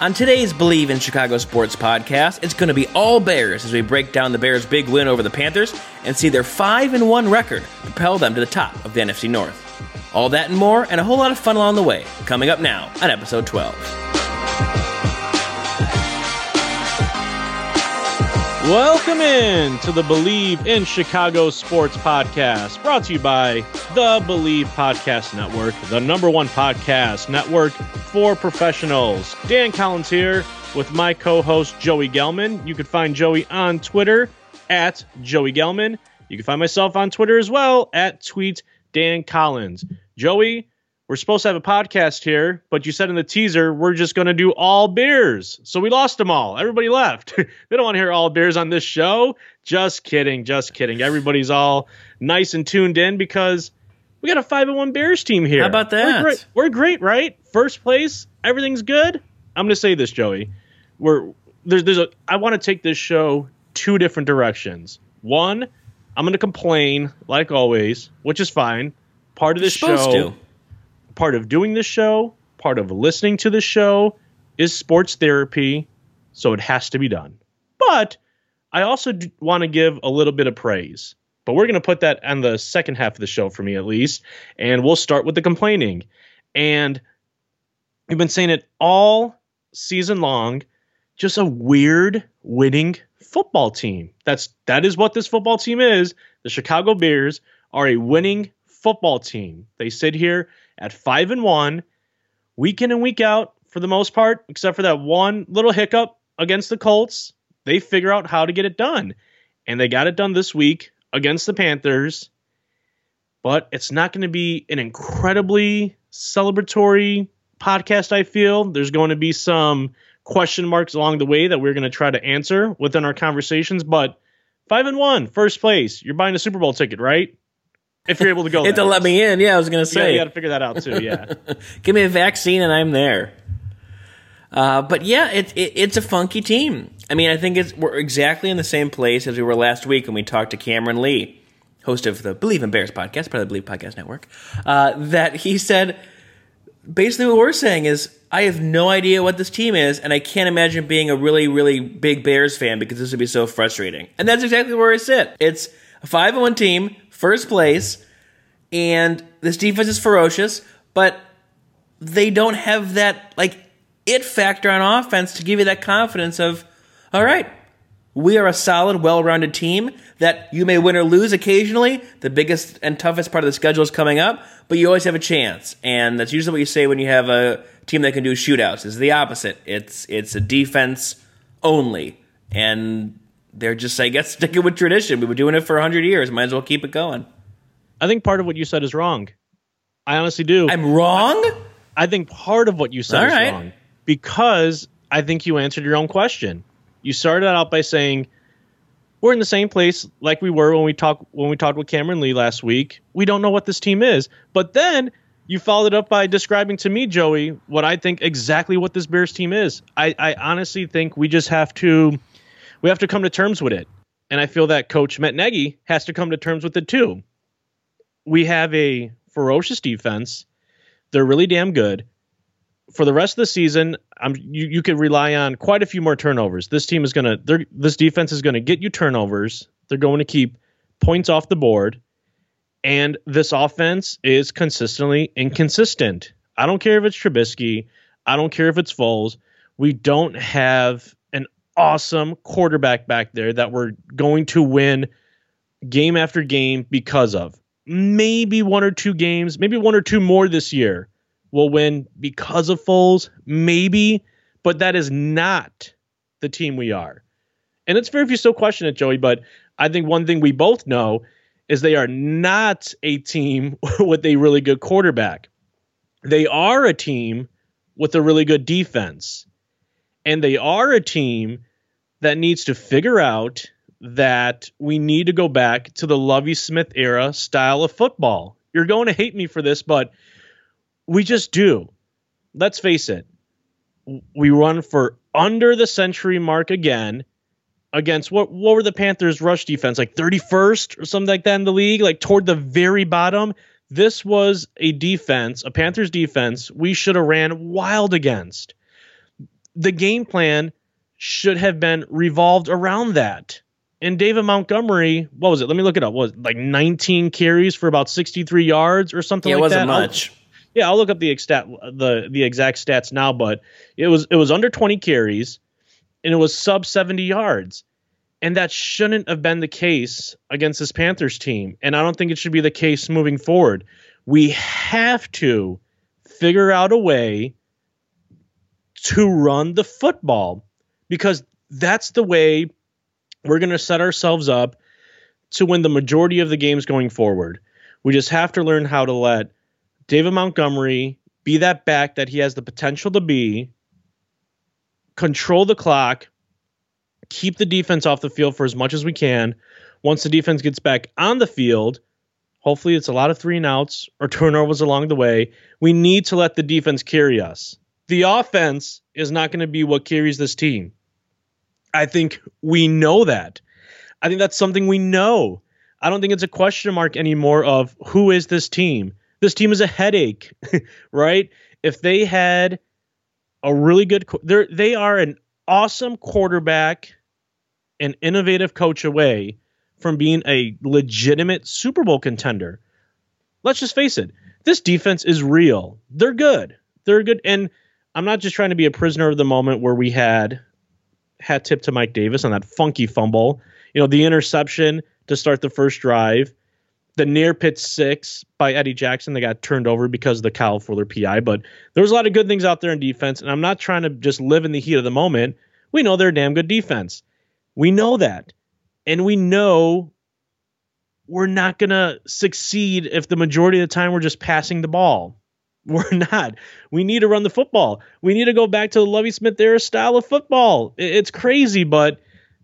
On today's Believe in Chicago Sports podcast, it's going to be all Bears as we break down the Bears' big win over the Panthers and see their 5 and 1 record propel them to the top of the NFC North. All that and more, and a whole lot of fun along the way, coming up now on episode 12. Welcome in to the Believe in Chicago Sports Podcast, brought to you by the Believe Podcast Network, the number one podcast network for professionals. Dan Collins here with my co host, Joey Gelman. You can find Joey on Twitter at Joey Gelman. You can find myself on Twitter as well at Tweet Dan Collins. Joey, we're supposed to have a podcast here, but you said in the teaser we're just going to do all beers. So we lost them all. Everybody left. they don't want to hear all beers on this show. Just kidding. Just kidding. Everybody's all nice and tuned in because we got a 5 and 1 Bears team here. How about that? We're great, we're great right? First place. Everything's good. I'm going to say this, Joey. We're there's there's a I want to take this show two different directions. One, I'm going to complain like always, which is fine. Part of this show to. part of doing this show, part of listening to this show is sports therapy, so it has to be done. But I also want to give a little bit of praise. But we're going to put that on the second half of the show for me at least, and we'll start with the complaining. And we've been saying it all season long, just a weird winning football team. That's that is what this football team is. The Chicago Bears are a winning football team. They sit here at 5 and 1 week in and week out for the most part, except for that one little hiccup against the Colts. They figure out how to get it done. And they got it done this week against the Panthers. But it's not going to be an incredibly celebratory podcast, I feel. There's going to be some question marks along the way that we're going to try to answer within our conversations. But five and one, first place. You're buying a Super Bowl ticket, right? If you're able to go, It to let me in. Yeah, I was going to say. you got to figure that out too. Yeah. Give me a vaccine and I'm there. Uh, but yeah, it, it, it's a funky team. I mean, I think it's we're exactly in the same place as we were last week when we talked to Cameron Lee, host of the Believe in Bears podcast, part of the Believe Podcast Network. Uh, that he said basically what we're saying is I have no idea what this team is, and I can't imagine being a really, really big Bears fan because this would be so frustrating. And that's exactly where I sit. It's a five and one team, first place, and this defense is ferocious, but they don't have that like it factor on offense to give you that confidence of, all right, we are a solid, well-rounded team that you may win or lose occasionally. The biggest and toughest part of the schedule is coming up, but you always have a chance, and that's usually what you say when you have a team that can do shootouts. Is the opposite. It's it's a defense only, and they're just I guess sticking with tradition. We've been doing it for hundred years. Might as well keep it going. I think part of what you said is wrong. I honestly do. I'm wrong. I think part of what you said All is right. wrong because I think you answered your own question. You started out by saying we're in the same place like we were when we talked when we talked with Cameron Lee last week. We don't know what this team is, but then you followed up by describing to me, Joey, what I think exactly what this Bears team is. I, I honestly think we just have to we have to come to terms with it, and I feel that Coach Matt Nagy has to come to terms with it too. We have a ferocious defense. They're really damn good for the rest of the season, I'm you, you could rely on quite a few more turnovers. This team is gonna this defense is gonna get you turnovers. They're going to keep points off the board. And this offense is consistently inconsistent. I don't care if it's Trubisky. I don't care if it's Foles. We don't have an awesome quarterback back there that we're going to win game after game because of. Maybe one or two games, maybe one or two more this year will win because of Foles, maybe, but that is not the team we are. And it's fair if you still question it, Joey, but I think one thing we both know is they are not a team with a really good quarterback. They are a team with a really good defense. And they are a team that needs to figure out that we need to go back to the Lovie Smith era style of football. You're going to hate me for this, but we just do. Let's face it. We run for under the century mark again against what what were the Panthers rush defense like 31st or something like that in the league like toward the very bottom this was a defense a Panthers defense we should have ran wild against the game plan should have been revolved around that. And David Montgomery, what was it? Let me look it up. What was it, like 19 carries for about 63 yards or something Yeah, like that it wasn't that? Much. Yeah, I'll look up the exact the the exact stats now, but it was it was under 20 carries and it was sub 70 yards. And that shouldn't have been the case against this Panthers team. And I don't think it should be the case moving forward. We have to figure out a way to run the football because that's the way we're going to set ourselves up to win the majority of the games going forward. We just have to learn how to let David Montgomery be that back that he has the potential to be, control the clock, keep the defense off the field for as much as we can. Once the defense gets back on the field, hopefully it's a lot of three and outs or turnovers along the way. We need to let the defense carry us. The offense is not going to be what carries this team. I think we know that. I think that's something we know. I don't think it's a question mark anymore of who is this team. This team is a headache, right? If they had a really good, they they are an awesome quarterback, an innovative coach away from being a legitimate Super Bowl contender. Let's just face it. This defense is real. They're good. They're good. And I'm not just trying to be a prisoner of the moment where we had hat tip to Mike Davis on that funky fumble. You know, the interception to start the first drive, the near pick six by Eddie Jackson that got turned over because of the Kyle Fuller PI. But there was a lot of good things out there in defense, and I'm not trying to just live in the heat of the moment. We know they're a damn good defense. We know that. And we know we're not going to succeed if the majority of the time we're just passing the ball. We're not. We need to run the football. We need to go back to the Lovie Smith era style of football. It's crazy, but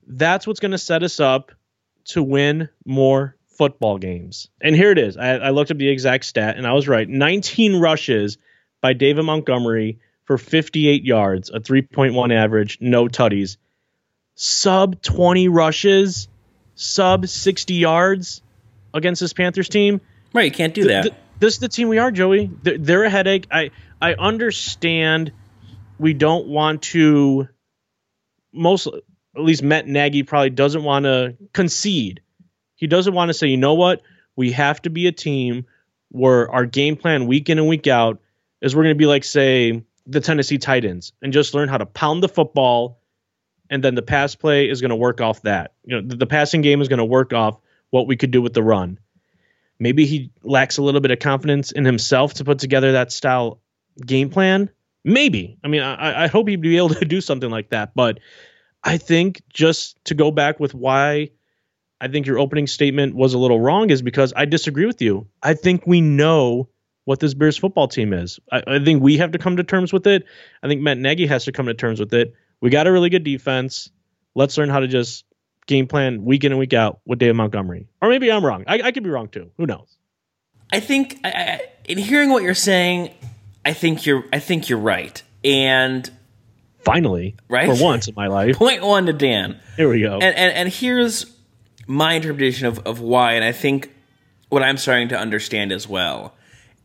that's what's going to set us up to win more football games. And here it is. I, I looked up the exact stat, and I was right. 19 rushes by David Montgomery for 58 yards, a 3.1 average, no tutties. Sub 20 rushes, sub 60 yards against this Panthers team Right, you can't do th- that. th- this is the team we are, Joey. They're, they're a headache. I I understand. We don't want to. Most, at least, Matt Nagy probably doesn't want to concede. He doesn't want to say, you know what, we have to be a team where our game plan week in and week out is we're going to be like, say, the Tennessee Titans, and just learn how to pound the football, and then the pass play is going to work off that. You know, the, the passing game is going to work off what we could do with the run maybe he lacks a little bit of confidence in himself to put together that style game plan. Maybe. I mean, I, I hope he'd be able to do something like that. But I think just to go back with why I think your opening statement was a little wrong is because I disagree with you. I think we know what this Bears football team is. I, I think we have to come to terms with it. I think Matt Nagy has to come to terms with it. We got a really good defense. Let's learn how to just game plan week in and week out with David Montgomery. Or maybe I'm wrong. I, I could be wrong too. Who knows? I think I, I, in hearing what you're saying, I think you're I think you're right. And Finally, Right? for once in my life. point one to Dan. Here we go. And and, and here's my interpretation of, of why, and I think what I'm starting to understand as well.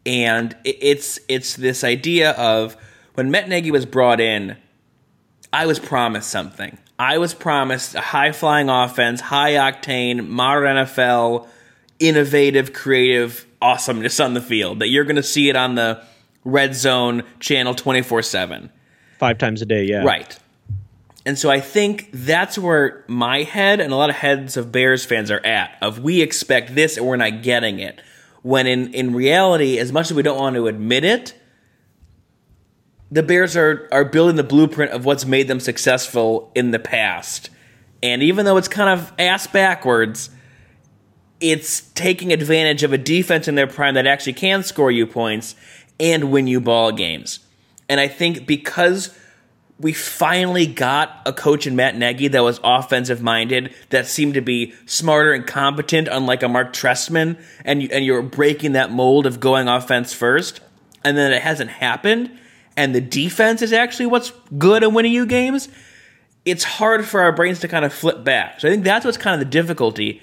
And it's it's this idea of when Matt Nagy was brought in, I was promised something. I was promised a high flying offense, high octane, modern NFL, innovative, creative awesomeness on the field. That you're going to see it on the red zone channel 24 7. Five times a day, yeah. Right. And so I think that's where my head and a lot of heads of Bears fans are at of we expect this and we're not getting it. When in, in reality, as much as we don't want to admit it, the Bears are, are building the blueprint of what's made them successful in the past. And even though it's kind of ass backwards, it's taking advantage of a defense in their prime that actually can score you points and win you ball games. And I think because we finally got a coach in Matt Nagy that was offensive minded, that seemed to be smarter and competent, unlike a Marc Trestman, and you, and you're breaking that mold of going offense first, and then it hasn't happened, and the defense is actually what's good at winning you games. It's hard for our brains to kind of flip back. So I think that's what's kind of the difficulty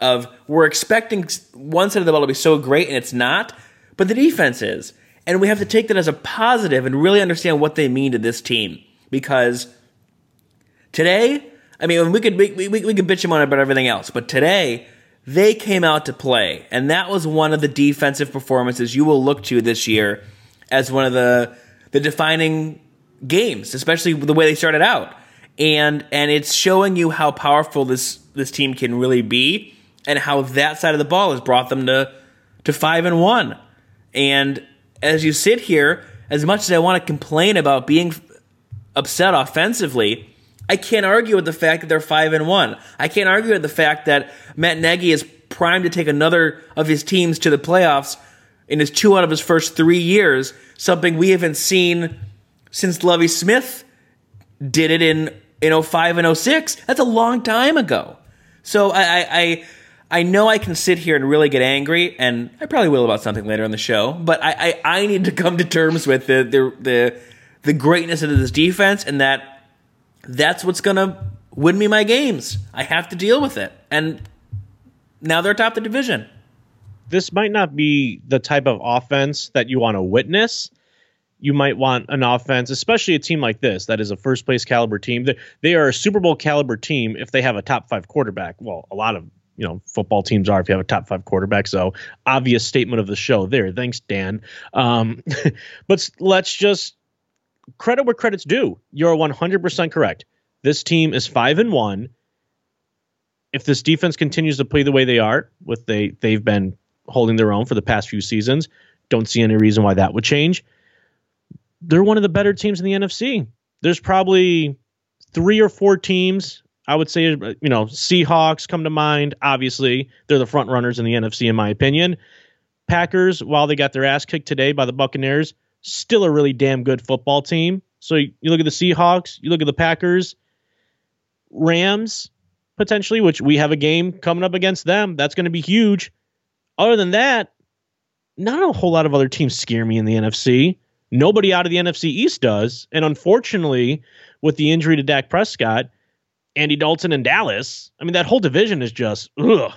of we're expecting one side of the ball to be so great and it's not, but the defense is. And we have to take that as a positive and really understand what they mean to this team. Because today, I mean, we could we, we, we could bitch them on about everything else, but today they came out to play, and that was one of the defensive performances you will look to this year as one of the the defining games, especially the way they started out. And and it's showing you how powerful this this team can really be and how that side of the ball has brought them to to 5 and 1. And as you sit here, as much as I want to complain about being upset offensively, I can't argue with the fact that they're 5 and 1. I can't argue with the fact that Matt Nagy is primed to take another of his teams to the playoffs in his two out of his first 3 years, something we haven't seen since Lovie Smith did it in in 05 and 06. That's a long time ago. So I, I, I know I can sit here and really get angry, and I probably will about something later in the show. But I, I, I need to come to terms with the the the, the greatness of this defense, and that that's what's gonna win me my games. I have to deal with it, and now they're top the division. This might not be the type of offense that you want to witness you might want an offense, especially a team like this that is a first place caliber team. They are a Super Bowl caliber team if they have a top five quarterback. Well, a lot of you know football teams are if you have a top five quarterback. So obvious statement of the show there. Thanks, Dan. Um, but let's just credit where credit's due. You're 100% correct. This team is five and one. If this defense continues to play the way they are, with they they've been holding their own for the past few seasons, don't see any reason why that would change they're one of the better teams in the NFC. There's probably three or four teams. I would say, you know, Seahawks come to mind. Obviously, they're the front runners in the NFC, in my opinion. Packers, while they got their ass kicked today by the Buccaneers, still a really damn good football team. So you, you look at the Seahawks, you look at the Packers, Rams, potentially, which we have a game coming up against them. That's going to be huge. Other than that, not a whole lot of other teams scare me in the NFC. Nobody out of the NFC East does. And unfortunately, with the injury to Dak Prescott, Andy Dalton and Dallas, I mean, that whole division is just ugh.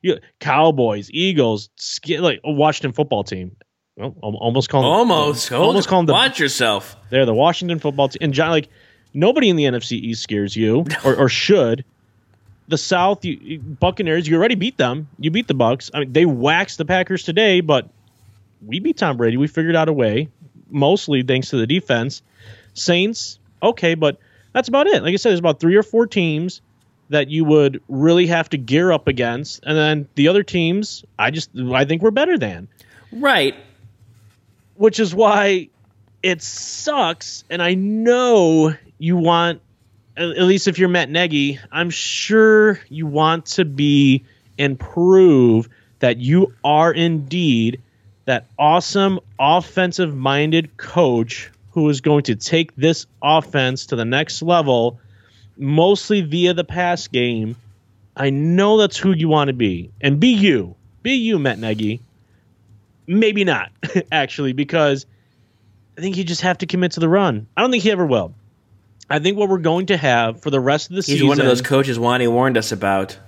Cowboys, Eagles, like a Washington football team. Well, almost call them almost almost call them the, watch yourself. They're the Washington football team. And John, like nobody in the NFC East scares you or, or should. The South, you, Buccaneers, you already beat them. You beat the Bucks. I mean, they waxed the Packers today, but we beat Tom Brady. We figured out a way mostly thanks to the defense. Saints, okay, but that's about it. Like I said, there's about three or four teams that you would really have to gear up against, and then the other teams, I just I think we're better than. Right. Which is why it sucks, and I know you want, at least if you're Matt Nagy, I'm sure you want to be and prove that you are indeed that awesome offensive minded coach who is going to take this offense to the next level, mostly via the pass game. I know that's who you want to be. And be you. Be you, Matt Nagy. Maybe not, actually, because I think you just have to commit to the run. I don't think he ever will. I think what we're going to have for the rest of the He's season. He's one of those coaches Wani warned us about.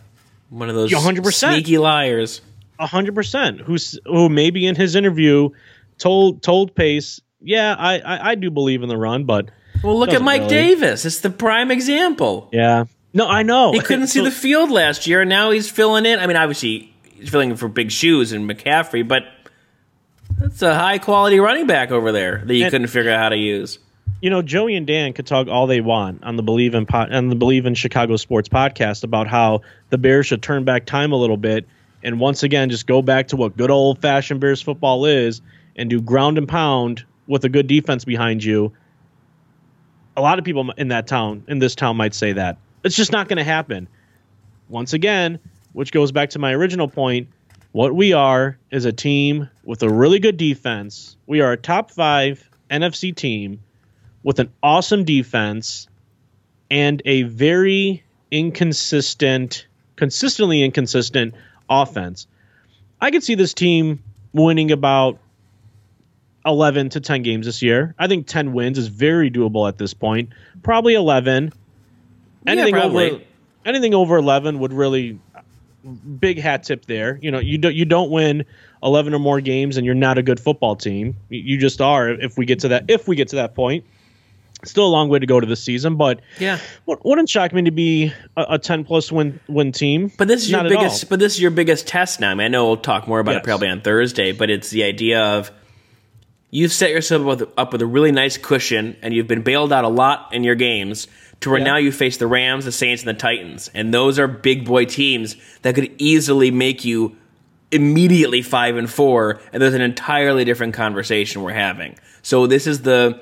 One of those 100%. sneaky liars hundred percent. Who's who maybe in his interview told told Pace, yeah, I, I, I do believe in the run, but well, look at Mike really. Davis. It's the prime example. Yeah. No, I know. He couldn't see so, the field last year, and now he's filling in. I mean, obviously he's filling in for big shoes and McCaffrey, but that's a high quality running back over there that you and, couldn't figure out how to use. You know, Joey and Dan could talk all they want on the Believe in po- on the Believe in Chicago Sports podcast about how the Bears should turn back time a little bit and once again just go back to what good old fashioned Bears football is and do ground and pound with a good defense behind you. A lot of people in that town, in this town, might say that. It's just not going to happen. Once again, which goes back to my original point, what we are is a team with a really good defense. We are a top five NFC team with an awesome defense and a very inconsistent, consistently inconsistent offense. I could see this team winning about 11 to 10 games this year. I think 10 wins is very doable at this point. Probably 11. Anything yeah, probably. over anything over 11 would really big hat tip there. You know, you don't you don't win 11 or more games and you're not a good football team. You just are if we get to that if we get to that point. Still a long way to go to the season, but Yeah. wouldn't shock me to be a, a 10 plus win win team. But this is Not your biggest. But this is your biggest test now. I mean, I know we'll talk more about it probably on Thursday. But it's the idea of you've set yourself up with, up with a really nice cushion, and you've been bailed out a lot in your games. To where Yeah. now you face the Rams, the Saints, and the Titans, and those are big boy teams that could easily make you immediately five and four, and there's an entirely different conversation we're having. So this is the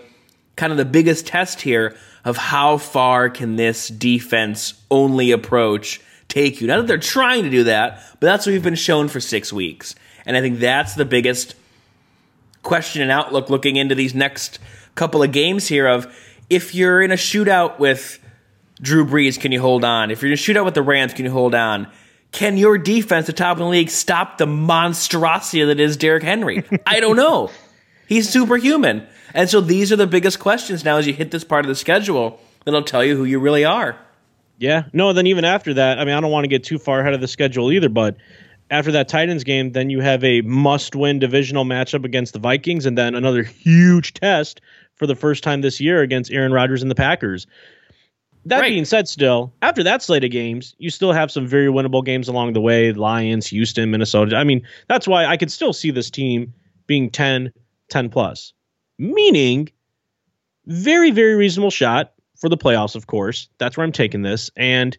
kind of the biggest test here of how far can this defense only approach take you. Not that they're trying to do that, but that's what we've been shown for six weeks. And I think that's the biggest question and outlook looking into these next couple of games here of if you're in a shootout with Drew Brees, can you hold on? If you're in a shootout with the Rams, can you hold on? Can your defense, the top of the league, stop the monstrosity that is Derrick Henry? I don't know. He's superhuman. And so these are the biggest questions now as you hit this part of the schedule that'll tell you who you really are. Yeah. No, then even after that, I mean, I don't want to get too far ahead of the schedule either, but after that Titans game, then you have a must win divisional matchup against the Vikings and then another huge test for the first time this year against Aaron Rodgers and the Packers. That Right. being said, still, after that slate of games, you still have some very winnable games along the way Lions, Houston, Minnesota. I mean, that's why I could still see this team being 10, 10 plus, meaning very, very reasonable shot for the playoffs, of course. That's where I'm taking this. And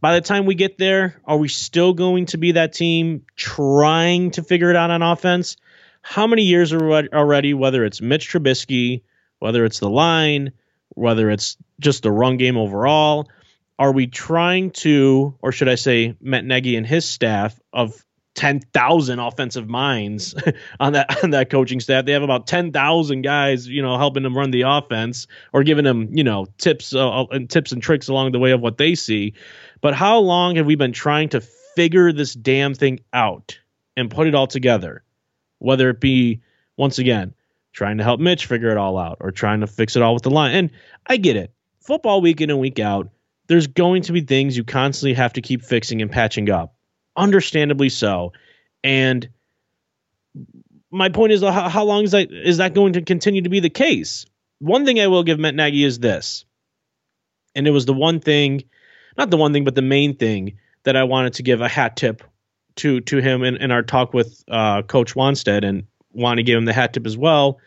by the time we get there, are we still going to be that team trying to figure it out on offense? How many years already, whether it's Mitch Trubisky, whether it's the line, whether it's just the run game overall, are we trying to, or should I say, Matt Nagy and his staff of 10,000 offensive minds on that on that coaching staff. They have about 10,000 guys, you know, helping them run the offense or giving them, you know, tips uh, and tips and tricks along the way of what they see. But how long have we been trying to figure this damn thing out and put it all together? Whether it be once again trying to help Mitch figure it all out or trying to fix it all with the line. And I get it. Football week in and week out, there's going to be things you constantly have to keep fixing and patching up understandably so. And my point is, how, how long is that is that going to continue to be the case? One thing I will give Matt Nagy is this, and it was the one thing, not the one thing, but the main thing that I wanted to give a hat tip to to him in, in our talk with uh, Coach Wannstedt, and Wani gave him the hat tip as well.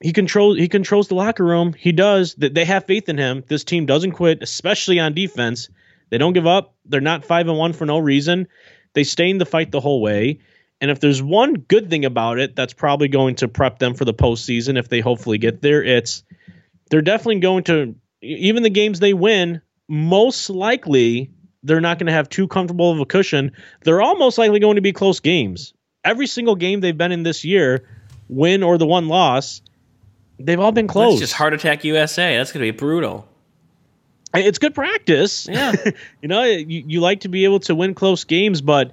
He controls he controls the locker room. He does. They have faith in him. This team doesn't quit, especially on defense. They don't give up. They're not five and one for no reason. They stay in the fight the whole way. And if there's one good thing about it, that's probably going to prep them for the postseason if they hopefully get there. It's they're definitely going to even the games they win. Most likely, they're not going to have too comfortable of a cushion. They're almost likely going to be close games. Every single game they've been in this year, win or the one loss, they've all been close. It's just Heart Attack USA. That's going to be brutal. It's good practice. Yeah. you know, you, you like to be able to win close games, but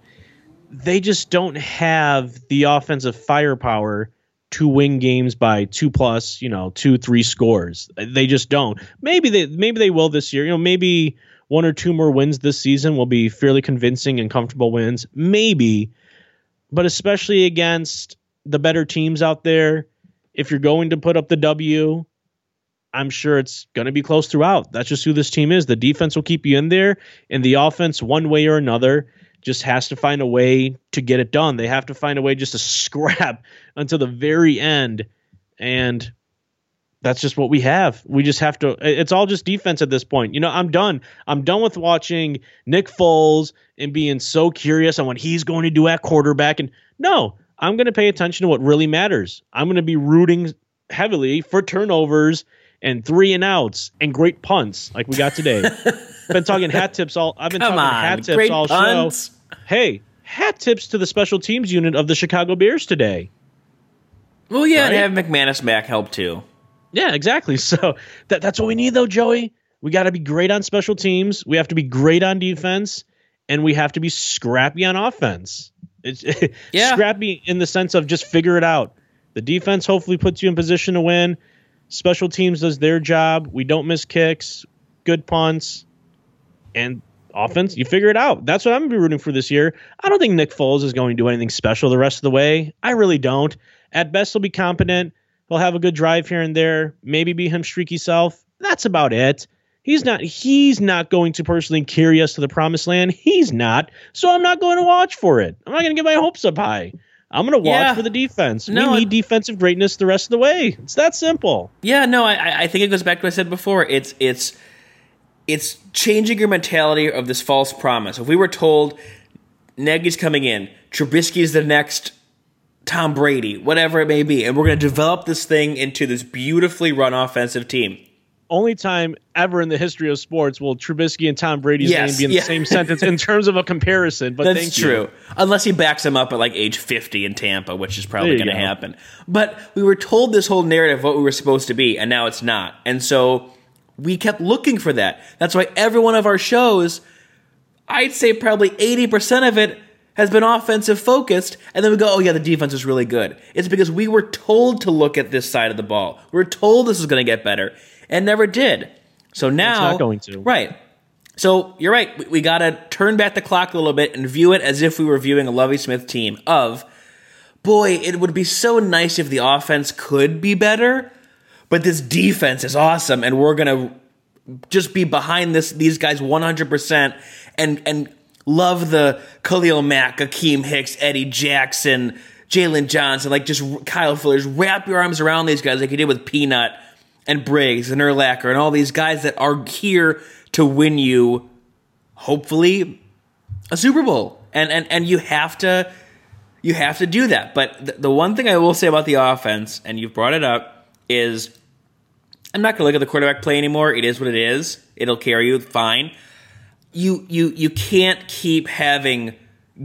they just don't have the offensive firepower to win games by two plus, you know, two, three scores. They just don't. Maybe they maybe they will this year. You know, maybe one or two more wins this season will be fairly convincing and comfortable wins. Maybe. But especially against the better teams out there, if you're going to put up the W, I'm sure it's going to be close throughout. That's just who this team is. The defense will keep you in there, and the offense, one way or another, just has to find a way to get it done. They have to find a way just to scrap until the very end. And that's just what we have. We just have to, it's all just defense at this point. You know, I'm done. I'm done with watching Nick Foles and being so curious on what he's going to do at quarterback. And no, I'm going to pay attention to what really matters. I'm going to be rooting heavily for turnovers and three and outs and great punts like we got today. been talking hat tips all. I've been Come talking on, hat tips all punts. show. Hey, hat tips to the special teams unit of the Chicago Bears today. Well, yeah, Right? and have McManus back help too. Yeah, exactly. So that that's what we need though, Joey. We got to be great on special teams. We have to be great on defense, and we have to be scrappy on offense. It's Yeah. scrappy in the sense of just figure it out. The defense hopefully puts you in position to win. Special teams does their job. We don't miss kicks, good punts, and offense. You figure it out. That's what I'm gonna be rooting for this year. I don't think Nick Foles is going to do anything special the rest of the way. I really don't. At best, he'll be competent. He'll have a good drive here and there, maybe be him streaky self. That's about it. He's not he's not going to personally carry us to the promised land. He's not. So I'm not going to watch for it. I'm not going to get my hopes up high. I'm going to watch Yeah. for the defense. No, we need defensive greatness the rest of the way. It's that simple. Yeah, no, I, I think it goes back to what I said before. It's it's it's changing your mentality of this false promise. If we were told Nagy's coming in, Trubisky is the next Tom Brady, whatever it may be, and we're going to develop this thing into this beautifully run offensive team. Only time ever in the history of sports will Trubisky and Tom Brady's Yes, name be in yeah. the same sentence in terms of a comparison. But That's true. Unless he backs him up at like age 50 in Tampa, which is probably going to happen. But we were told this whole narrative what we were supposed to be, and now it's not. And so we kept looking for that. That's why every one of our shows, I'd say probably 80% of it has been offensive focused, and then we go, oh yeah, the defense is really good. It's because we were told to look at this side of the ball. We are told this is going to get better, and never did. So now, it's not going to. Right. So you're right. We, we got to turn back the clock a little bit and view it as if we were viewing a Lovie Smith team. Of, boy, it would be so nice if the offense could be better, but this defense is awesome, and we're gonna just be behind this these guys 100 percent and and love the Khalil Mack, Akiem Hicks, Eddie Jackson, Jaylon Johnson, like just Kyle Fullers. Wrap your arms around these guys like you did with Peanut and Briggs and Urlacher and all these guys that are here to win you, hopefully, a Super Bowl. And and and you have to you have to do that. But th- the one thing I will say about the offense, and you've brought it up, is I'm not going to look at the quarterback play anymore. It is what it is. It'll carry you fine. You you you can't keep having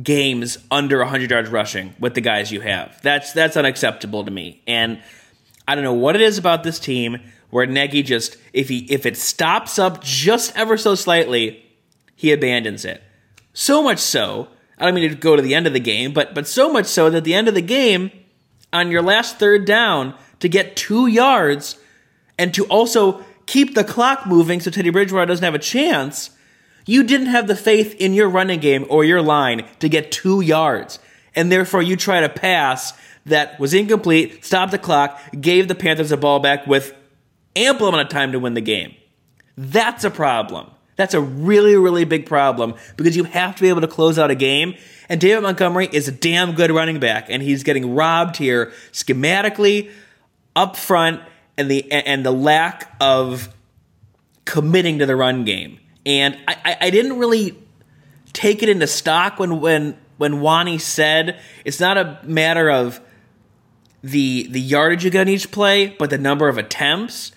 games under 100 yards rushing with the guys you have. That's that's unacceptable to me. And I don't know what it is about this team where Nagy just if he if it stops up just ever so slightly, he abandons it. So much so, I don't mean to go to the end of the game, but but so much so that at the end of the game, on your last third down, to get two yards and to also keep the clock moving so Teddy Bridgewater doesn't have a chance, you didn't have the faith in your running game or your line to get two yards. And therefore you try to pass that was incomplete, stopped the clock, gave the Panthers the ball back with ample amount of time to win the game. That's a problem. That's a really, really big problem because you have to be able to close out a game. And David Montgomery is a damn good running back, and he's getting robbed here schematically, up front, and the and the lack of committing to the run game. And I, I, didn't really take it into stock when when when Wani said it's not a matter of the the yardage you get on each play, but the number of attempts.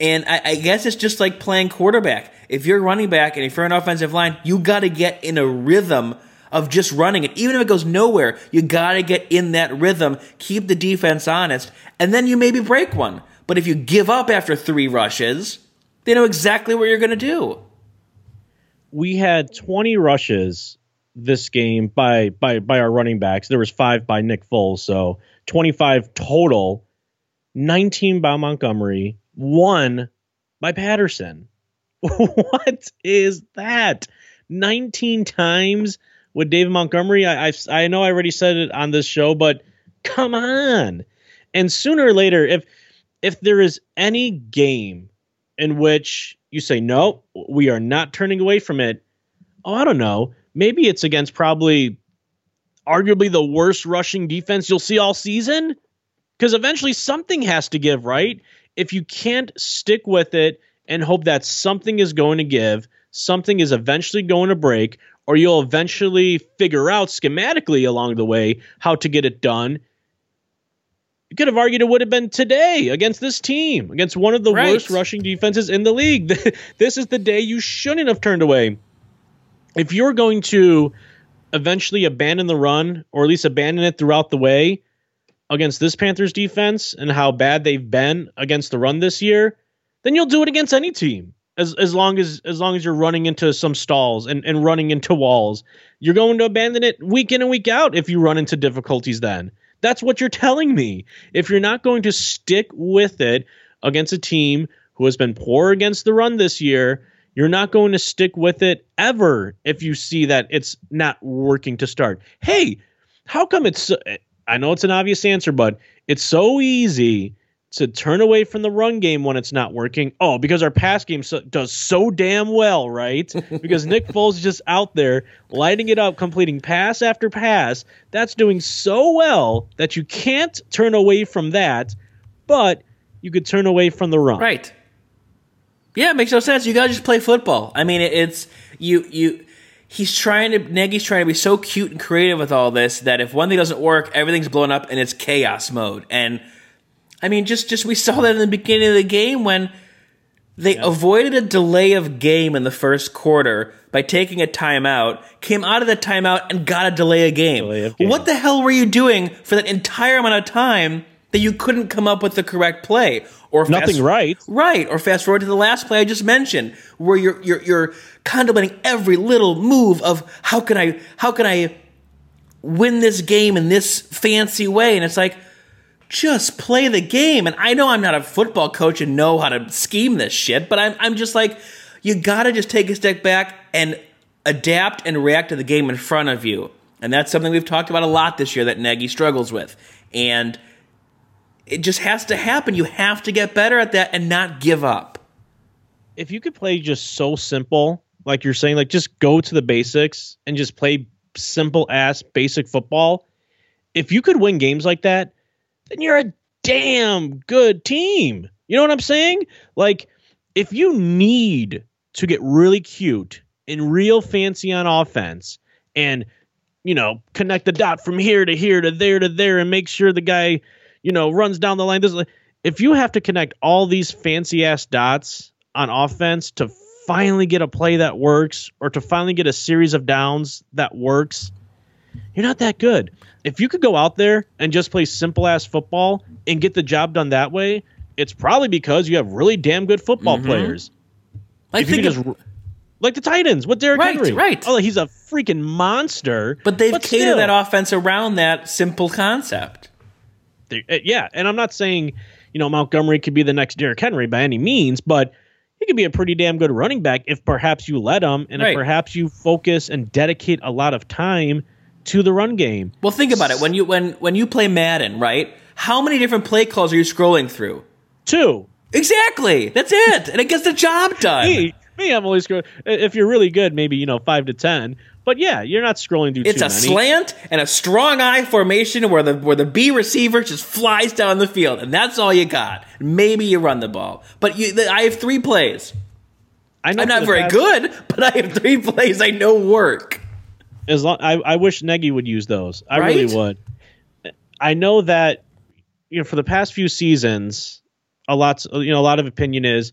And I, I guess it's just like playing quarterback. If you're running back and if you're an offensive line, you got to get in a rhythm of just running it. Even if it goes nowhere, you got to get in that rhythm, keep the defense honest, and then you maybe break one. But if you give up after three rushes, they know exactly what you're going to do. We had 20 rushes this game by by by our running backs. There was five by Nick Foles, so 25 total. 19 by Montgomery, one by Patterson. what is that? 19 times with David Montgomery. I, I I know I already said it on this show, but come on. And sooner or later, if if there is any game in which you say no, we are not turning away from it. Oh, I don't know. Maybe it's against probably arguably the worst rushing defense you'll see all season because eventually something has to give, right? If you can't stick with it and hope that something is going to give, something is eventually going to break, or you'll eventually figure out schematically along the way how to get it done. You could have argued it would have been today against this team, against one of the Right. worst rushing defenses in the league. this is the day you shouldn't have turned away. If you're going to eventually abandon the run, or at least abandon it throughout the way against this Panthers defense and how bad they've been against the run this year, then you'll do it against any team. As, as long as as long as you're running into some stalls and, and running into walls. You're going to abandon it week in and week out if you run into difficulties then. That's what you're telling me. If you're not going to stick with it against a team who has been poor against the run this year, you're not going to stick with it ever if you see that it's not working to start. Hey, how come it's I know it's an obvious answer, but it's so easy to turn away from the run game when it's not working. Oh, because our pass game so, does so damn well, right? because Nick Foles is just out there lighting it up, completing pass after pass. That's doing so well that you can't turn away from that, but you could turn away from the run. Right. Yeah, it makes no sense. You gotta just play football. I mean, it, it's you you. He's trying to Nagy's trying to be so cute and creative with all this that if one thing doesn't work, everything's blown up and it's chaos mode. And I mean, just just we saw that in the beginning of the game when they avoided a delay of game in the first quarter by taking a timeout, came out of the timeout and got a delay of game. Delay of game. What the hell were you doing for that entire amount of time that you couldn't come up with the correct play? Or nothing fast, right, right? Or fast forward to the last play I just mentioned, where you're you're you're contemplating every little move of how can I how can I win this game in this fancy way, and it's like just play the game. And I know I'm not a football coach and know how to scheme this shit, but I'm I'm just like you got to just take a step back and adapt and react to the game in front of you. And that's something we've talked about a lot this year that Nagy struggles with. And it just has to happen. You have to get better at that and not give up. If you could play just so simple, like you're saying, like just go to the basics and just play simple ass basic football. If you could win games like that, then you're a damn good team. You know what I'm saying? Like, if you need to get really cute and real fancy on offense and, you know, connect the dot from here to here to there to there and make sure the guy you know, runs down the line. This if you have to connect all these fancy ass dots on offense to finally get a play that works or to finally get a series of downs that works, you're not that good. If you could go out there and just play simple ass football and get the job done that way, it's probably because you have really damn good football mm-hmm. players. I think just, like the Titans with Derrick right, Henry. Right. Oh, he's a freaking monster. But they've but catered still. that offense around that simple concept. Uh, yeah, and I'm not saying you know Montgomery could be the next Derrick Henry by any means, but he could be a pretty damn good running back if perhaps you let him and right. if perhaps you focus and dedicate a lot of time to the run game. Well, think about it when you when when you play Madden, right? How many different play calls are you scrolling through? Two. Exactly. That's it, and it gets the job done. me, me, I'm only scrolling. If you're really good, maybe you know five to ten. But yeah, you're not scrolling through. It's a many. slant and a strong I formation where the where the B receiver just flies down the field, and that's all you got. Maybe you run the ball, but you, the, I have three plays. I am not very past, good, but I have three plays I know work. As long I, I wish Nagy would use those. I right? really would. I know that you know for the past few seasons, a lot you know a lot of opinion is,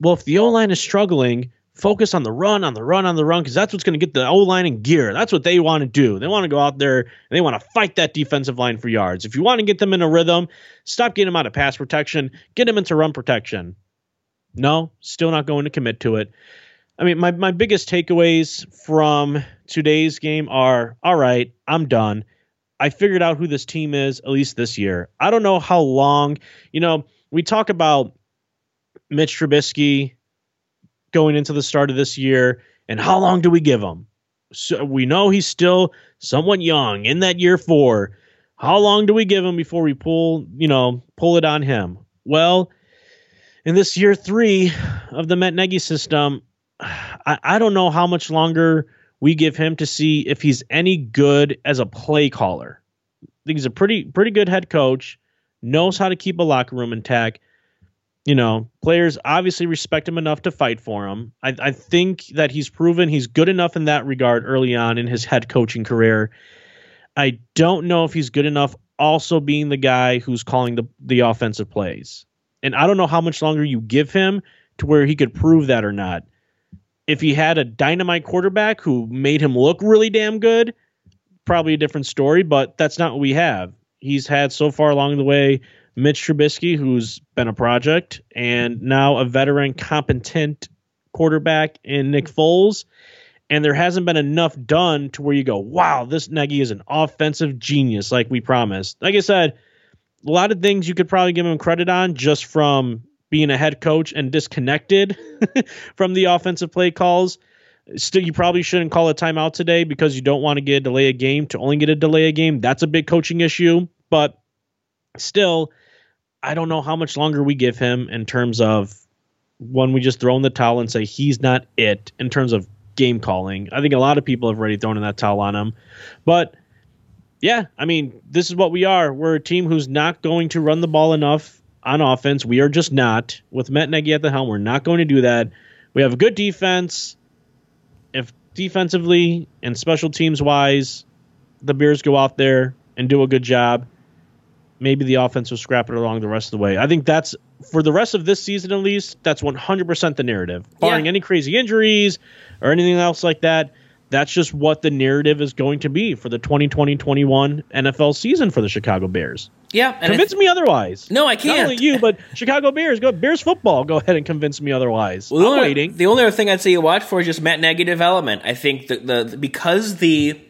well, if the O line is struggling, focus on the run, on the run, on the run, because that's what's going to get the O line in gear. That's what they want to do. They want to go out there and they want to fight that defensive line for yards. If you want to get them in a rhythm, stop getting them out of pass protection, get them into run protection. No, still not going to commit to it. I mean, my, my biggest takeaways from today's game are all right, I'm done. I figured out who this team is, at least this year. I don't know how long, you know, we talk about Mitch Trubisky going into the start of this year, and how long do we give him? So we know he's still somewhat young in that year four. How long do we give him before we pull, you know, pull it on him? Well, in this year three of the Matt Nagy system, I, I don't know how much longer we give him to see if he's any good as a play caller. I think he's a pretty pretty good head coach, knows how to keep a locker room intact, you know, players obviously respect him enough to fight for him. I, I, think that he's proven he's good enough in that regard early on in his head coaching career. I don't know if he's good enough also being the guy who's calling the, the offensive plays. And I don't know how much longer you give him to where he could prove that or not. If he had a dynamite quarterback who made him look really damn good, probably a different story, but that's not what we have. He's had so far along the way Mitch Trubisky, who's been a project, and now a veteran, competent quarterback in Nick mm-hmm. Foles. And there hasn't been enough done to where you go, wow, this Nagy is an offensive genius, like we promised. Like I said, a lot of things you could probably give him credit on just from being a head coach and disconnected from the offensive play calls. Still, you probably shouldn't call a timeout today because you don't want to get a delay a game to only get a delay a game. That's a big coaching issue. But still, I don't know how much longer we give him in terms of when we just throw in the towel and say he's not it in terms of game calling. I think a lot of people have already thrown in that towel on him. But yeah, I mean, this is what we are. We're a team who's not going to run the ball enough on offense. We are just not. With Matt Nagy at the helm, we're not going to do that. We have a good defense. If defensively and special teams wise, the Bears go out there and do a good job, maybe the offense will scrap it along the rest of the way. I think that's for the rest of this season at least, that's 100% the narrative. Barring Yeah. any crazy injuries or anything else like that, that's just what the narrative is going to be for the 2020-21 NFL season for the Chicago Bears. Yeah, Convince me otherwise. No, I can't. Not only you, but Chicago Bears. Go Bears football. Go ahead and convince me otherwise. Well, the I'm only, waiting. The only other thing I'd say you watch for is just Matt Nagy development. I think the, the because the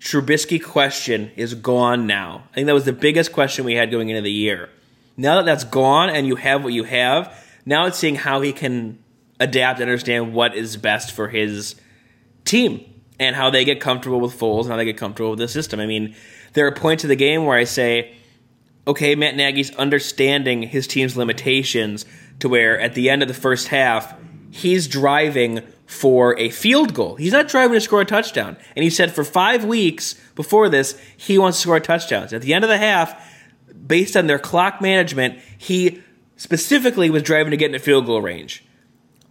Trubisky question is gone now. I think that was the biggest question we had going into the year. Now that that's gone and you have what you have, now it's seeing how he can adapt and understand what is best for his team and how they get comfortable with Foles and how they get comfortable with the system. I mean, there are points of the game where I say, okay, Matt Nagy's understanding his team's limitations to where at the end of the first half, he's driving for a field goal. He's not driving to score a touchdown. And he said for five weeks before this, he wants to score touchdowns. At the end of the half, based on their clock management, he specifically was driving to get in into field goal range.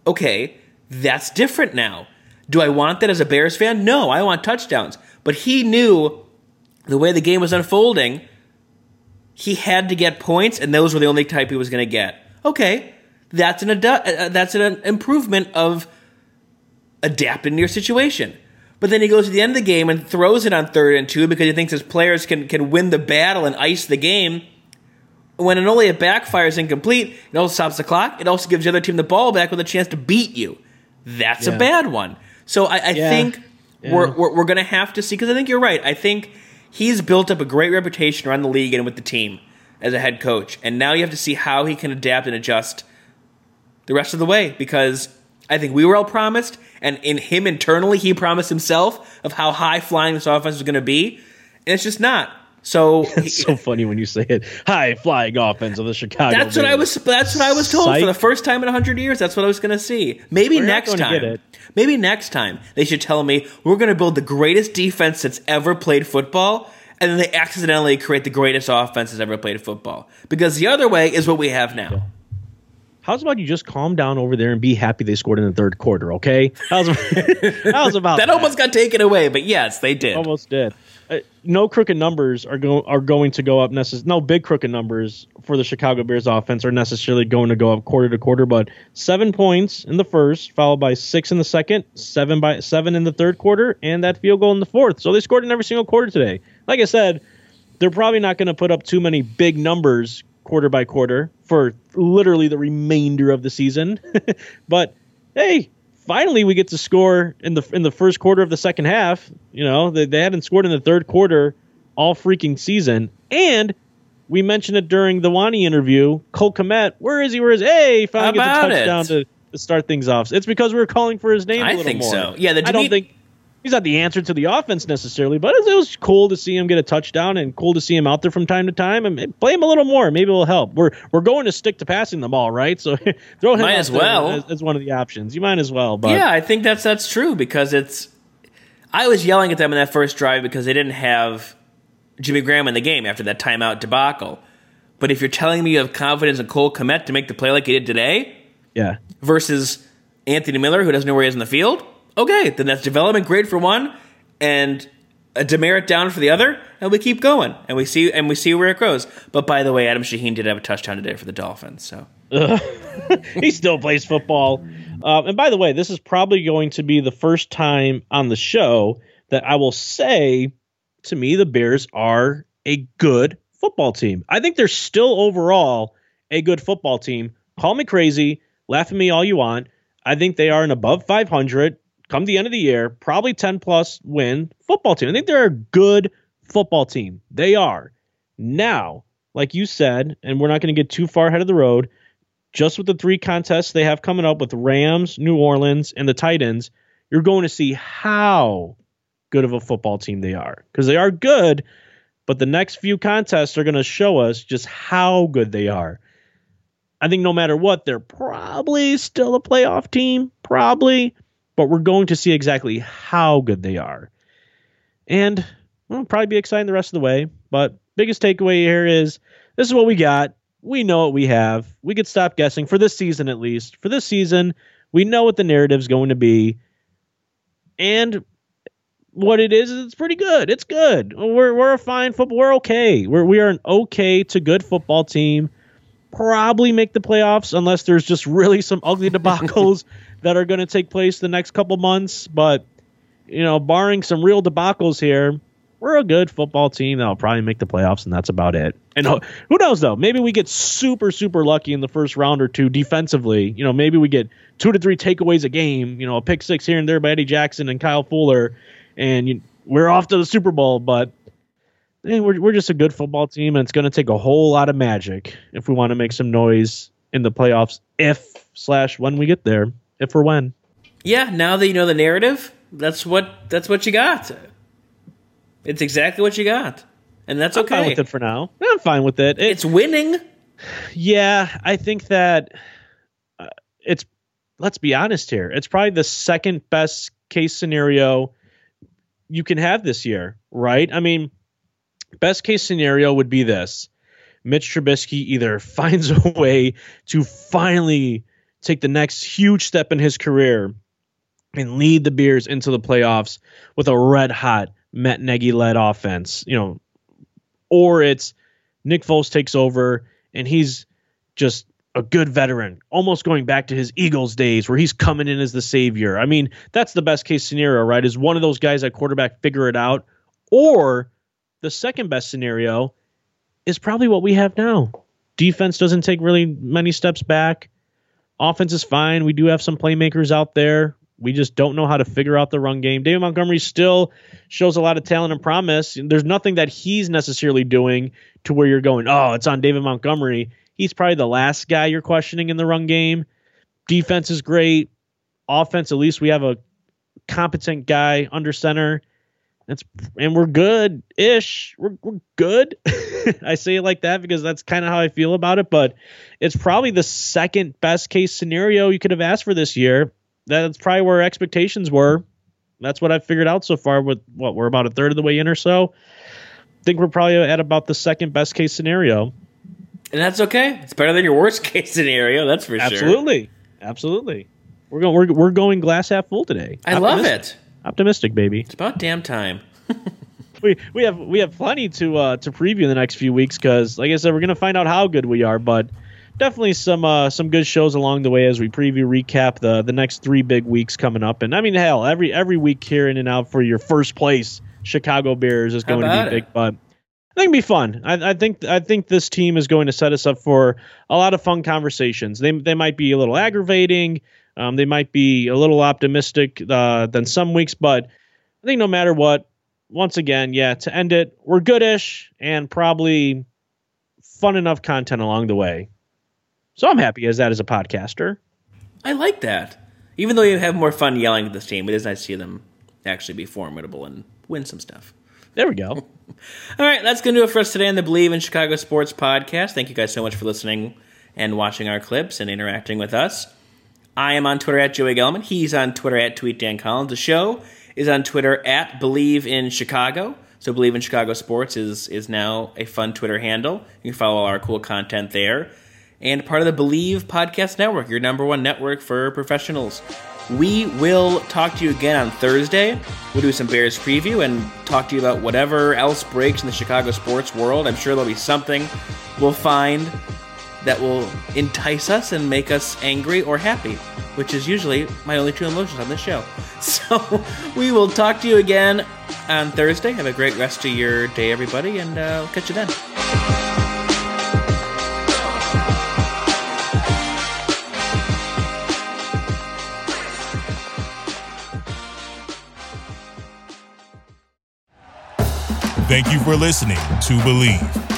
Okay, that's different now. Do I want that as a Bears fan? No, I want touchdowns. But he knew the way the game was unfolding, he had to get points, and those were the only type he was going to get. Okay, that's an adu- uh, that's an improvement of adapting to your situation. But then he goes to the end of the game and throws it on third and two because he thinks his players can can win the battle and ice the game. When it only it backfires incomplete, it also stops the clock. It also gives the other team the ball back with a chance to beat you. That's a bad one. So I, I Yeah. think Yeah. we're, we're we're gonna have to see because I think you're right. I think he's built up a great reputation around the league and with the team as a head coach, and now you have to see how he can adapt and adjust the rest of the way because I think we were all promised, and in him internally, he promised himself of how high flying this offense was going to be, and it's just not. So It's so funny when you say it. High flying offense of the Chicago. that's what I Bears. was. That's what I was told Psych. for the first time in hundred years. That's what I was going to see. Maybe We're next time. Maybe next time they should tell me we're going to build the greatest defense that's ever played football, and then they accidentally create the greatest offense that's ever played football. Because the other way is what we have now. How's about you just calm down over there and be happy they scored in the third quarter? Okay. How's, how's about That almost got taken away, but yes, they did. almost did. Uh, no crooked numbers are going are going to go up necess- No big crooked numbers for the Chicago Bears offense are necessarily going to go up quarter to quarter. But seven points in the first, followed by six in the second, seven by seven in the third quarter, and that field goal in the fourth. So they scored in every single quarter today. Like I said, they're probably not going to put up too many big numbers quarter by quarter for literally the remainder of the season. but hey, finally we get to score in the in the first quarter of the second half. You know, they, they hadn't scored in the third quarter all freaking season. And we mentioned it during the Wani interview. Cole Kmet, where is he? Where is hey? Finally gets a touchdown it. to, to start things off. It's because we were calling for his name. a I think more. so. Yeah, the I don't think he's not the answer to the offense necessarily, but it was cool to see him get a touchdown and cool to see him out there from time to time and play him a little more. Maybe it'll help. We're we're going to stick to passing the ball, right? So throw him Might as well. as, as one of the options. You might as well, but yeah, I think that's that's true because it's. I was yelling at them in that first drive because they didn't have Jimmy Graham in the game after that timeout debacle. But if you're telling me you have confidence in Cole Kmet to make the play like he did today yeah. versus Anthony Miller who doesn't know where he is in the field, okay, then that's development grade for one and a demerit down for the other, and we keep going and we see and we see where it goes. But by the way, Adam Shaheen did have a touchdown today for the Dolphins, so he still plays football. Um, and by the way, this is probably going to be the first time on the show that I will say to me the Bears are a good football team. I think they're still overall a good football team. Call me crazy, laugh at me all you want. I think they are an above 500 come the end of the year, probably 10 plus win football team. I think they're a good football team. They are. Now, like you said, and we're not going to get too far ahead of the road, just with the three contests they have coming up with Rams, New Orleans, and the Titans, you're going to see how good of a football team they are because they are good. but the next few contests are going to show us just how good they are. I think no matter what, they're probably still a playoff team, probably, but we're going to see exactly how good they are. And we'll probably be exciting the rest of the way. But biggest takeaway here is this is what we got. We know what we have. We could stop guessing for this season at least. For this season, we know what the narrative's going to be. And what it is is it's pretty good. It's good. We're we're a fine football. We're okay. We're we are an okay to good football team. Probably make the playoffs unless there's just really some ugly debacles that are going to take place the next couple months. But you know, barring some real debacles here, we're a good football team that'll probably make the playoffs, and that's about it. And who knows though? Maybe we get super super lucky in the first round or two defensively. You know, maybe we get two to three takeaways a game. You know, a pick six here and there by Eddie Jackson and Kyle Fuller, and you, we're off to the Super Bowl. But eh, we're we're just a good football team, and it's going to take a whole lot of magic if we want to make some noise in the playoffs. If slash when we get there, if or when. Yeah, now that you know the narrative, that's what that's what you got. It's exactly what you got, and that's I'm okay. fine with it for now. I'm fine with it. it It's winning. Yeah, I think that uh, it's. Let's be honest here. It's probably the second best case scenario you can have this year, right? I mean, best case scenario would be this: Mitch Trubisky either finds a way to finally take the next huge step in his career and lead the Bears into the playoffs with a red hot Matt Nagy led offense, you know, or it's Nick Foles takes over and he's just a good veteran, almost going back to his Eagles days where he's coming in as the savior. I mean, that's the best case scenario, right? Is one of those guys at quarterback figure it out, or the second best scenario is probably what we have now. Defense doesn't take really many steps back. Offense is fine. We do have some playmakers out there. We just don't know how to figure out the run game. David Montgomery still shows a lot of talent and promise. There's nothing that he's necessarily doing to where you're going, oh, it's on David Montgomery. He's probably the last guy you're questioning in the run game. Defense is great. Offense, at least we have a competent guy under center. That's and we're good ish. We're, we're good. I say it like that because that's kind of how I feel about it. But it's probably the second best case scenario you could have asked for this year. That's probably where expectations were. That's what I've figured out so far. With what we're about a third of the way in or so. I think we're probably at about the second best case scenario. And that's okay. It's better than your worst case scenario, that's for Absolutely. sure. Absolutely. Absolutely. We're going we're, we're going glass half full today. I love it. Optimistic, baby. It's about damn time. We we have we have plenty to uh to preview in the next few weeks cuz like I said we're going to find out how good we are, but definitely some uh some good shows along the way as we preview recap the the next 3 big weeks coming up. And I mean hell, every every week here in and out for your first place Chicago Bears is going to be about big, but I think it'll be fun. I, I think I think this team is going to set us up for a lot of fun conversations. They they might be a little aggravating. Um, they might be a little optimistic uh, than some weeks, but I think no matter what, once again, yeah, to end it, we're goodish and probably fun enough content along the way. So I'm happy as that as a podcaster. I like that. Even though you have more fun yelling at this team, it is nice to see them actually be formidable and win some stuff. There we go. All right, that's going to do it for us today on the Bleav in Chicago Sports podcast. Thank you guys so much for listening and watching our clips and interacting with us. I am on Twitter at Joey Gelman. He's on Twitter at Tweet Dan Collins. The show is on Twitter at Bleav in Chicago. So Bleav in Chicago Sports is is now a fun Twitter handle. You can follow all our cool content there. And part of the Bleav Podcast Network, your number one network for professionals. We will talk to you again on Thursday. We'll do some Bears preview and talk to you about whatever else breaks in the Chicago sports world. I'm sure there'll be something we'll find that will entice us and make us angry or happy, which is usually my only two emotions on this show. So we will talk to you again on Thursday. Have a great rest of your day, everybody, and uh, we'll catch you then. Thank you for listening to Bleav.